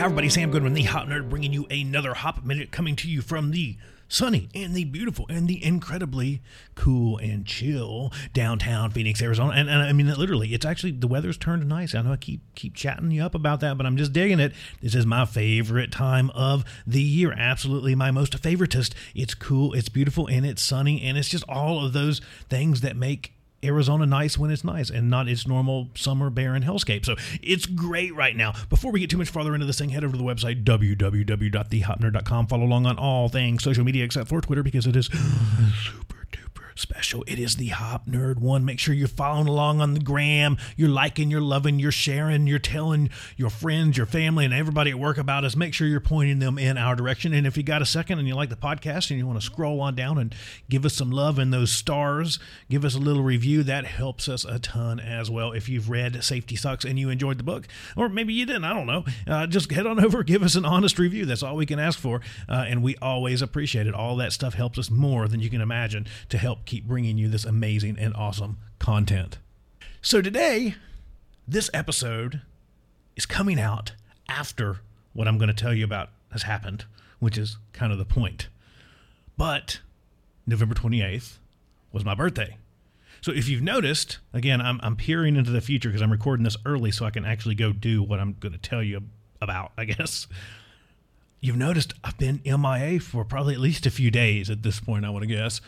Everybody. Sam Goodman, the Hop Nerd, bringing you another Hop Minute coming to you from the sunny and the beautiful and the incredibly cool and chill downtown Phoenix, Arizona. And, and I mean, literally, it's actually the weather's turned nice. I know I keep keep chatting you up about that, but I'm just digging it. This is my favorite time of the year. Absolutely my most favoritist. It's cool, it's beautiful, and it's sunny, and it's just all of those things that make Arizona nice when it's nice and not its normal summer barren hellscape. So it's great right now. Before we get too much farther into this thing, head over to the website www.thehopnerd.com. Follow along on all things social media except for Twitter because it is super special. It is the Hop Nerd one. Make sure you're following along on the gram. You're liking, you're loving, you're sharing, you're telling your friends, your family, and everybody at work about us. Make sure you're pointing them in our direction. And if you got a second and you like the podcast and you want to scroll on down and give us some love and those stars, give us a little review. That helps us a ton as well. If you've read Safety Sucks and you enjoyed the book, or maybe you didn't, I don't know. Uh, just head on over, give us an honest review. That's all we can ask for, uh, and we always appreciate it. All that stuff helps us more than you can imagine to help keep bringing you this amazing and awesome content. So today, this episode is coming out after what I'm going to tell you about has happened, which is kind of the point. But November 28th was my birthday. So if you've noticed, again, I'm, I'm peering into the future because I'm recording this early so I can actually go do what I'm going to tell you about, I guess. You've noticed I've been MIA for probably at least a few days at this point, I want to guess,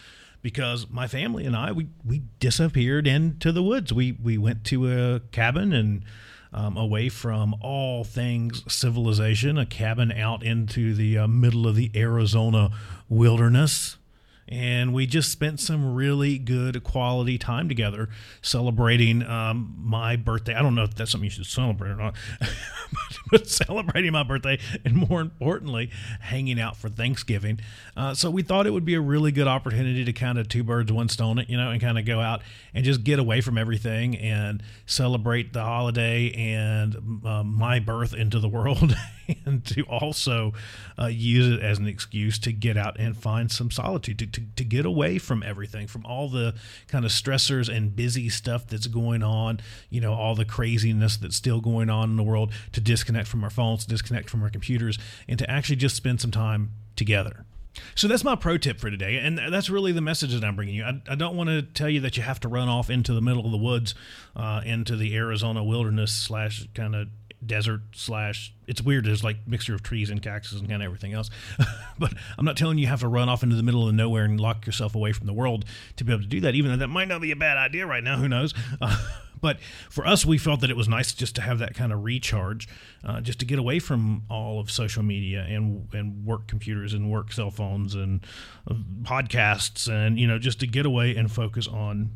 because my family and I, we, we disappeared into the woods. We, we went to a cabin and um, away from all things civilization, a cabin out into the uh, middle of the Arizona wilderness and we just spent some really good quality time together celebrating um, my birthday. I don't know if that's something you should celebrate or not, but celebrating my birthday and more importantly, hanging out for Thanksgiving. Uh, so we thought it would be a really good opportunity to kind of two birds, one stone it, you know, and kind of go out and just get away from everything and celebrate the holiday and uh, my birth into the world and to also uh, use it as an excuse to get out and find some solitude, to, to, to get away from everything, from all the kind of stressors and busy stuff that's going on, you know, all the craziness that's still going on in the world, to disconnect from our phones, disconnect from our computers, and to actually just spend some time together. So that's my pro tip for today, and that's really the message that I'm bringing you. I, I don't want to tell you that you have to run off into the middle of the woods, uh, into the Arizona wilderness slash kind of desert slash it's weird there's like mixture of trees and cactus and kind of everything else. But i'm not telling you you have to run off into the middle of nowhere and lock yourself away from the world to be able to do that even though that might not be a bad idea right now who knows? Uh, but for us we felt that it was nice just to have that kind of recharge uh, just to get away from all of social media and and work computers and work cell phones and uh, podcasts and you know just to get away and focus on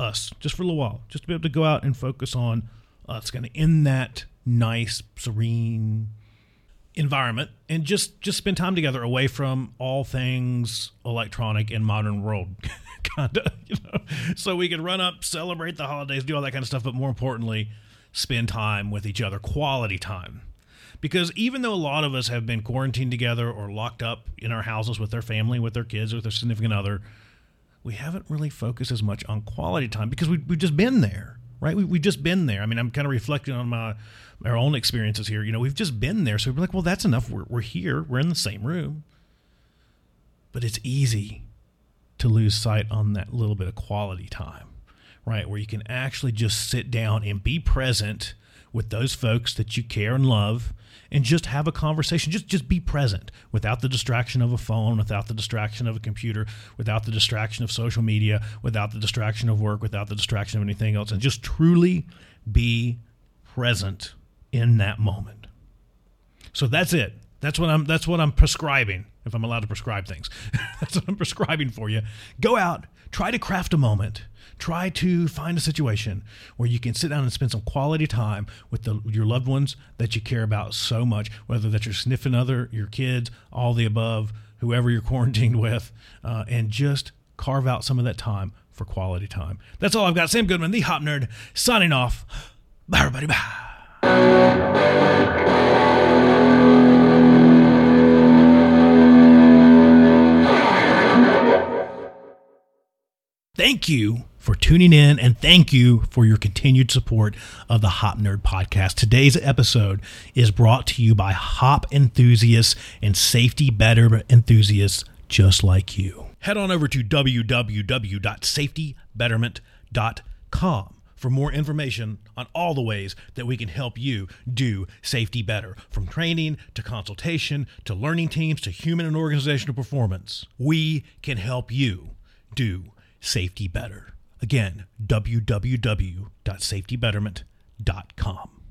us just for a little while just to be able to go out and focus on us kind of in that nice, serene environment and just just spend time together away from all things electronic and modern world kind of you know? So we could run up celebrate the holidays do all that kind of stuff but more importantly spend time with each other quality time. Because even though a lot of us have been quarantined together or locked up in our houses with their family with their kids with their significant other we haven't really focused as much on quality time because we, we've just been there right we, we've just been there i mean i'm kind of reflecting on my our own experiences here. You know, we've just been there, so we're like, well, that's enough. We're we're here. We're in the same room. But it's easy to lose sight on that little bit of quality time, right? Where you can actually just sit down and be present with those folks that you care and love and just have a conversation. Just just be present without the distraction of a phone without the distraction of a computer without the distraction of social media without the distraction of work without the distraction of anything else. And just truly be present in that moment. So that's it. That's what i'm that's what i'm prescribing if i'm allowed to prescribe things that's what i'm prescribing for you go out try to craft a moment try to find a situation where you can sit down and spend some quality time with the, your loved ones that you care about so much, whether that's your sniffing other, your kids, all the above, whoever you're quarantined with, uh, and just carve out some of that time for quality time. That's all I've got. Sam Goodman, the Hop Nerd, signing off. Bye, everybody. Bye. Thank you for tuning in and thank you for your continued support of the Hop Nerd podcast. Today's episode is brought to you by hop enthusiasts and safety better enthusiasts just like you. Head on over to www.safetybetterment.com for more information on all the ways that we can help you do safety better, from training to consultation to learning teams to human and organizational performance. We can help you do safety better. Again, www.safetybetterment.com.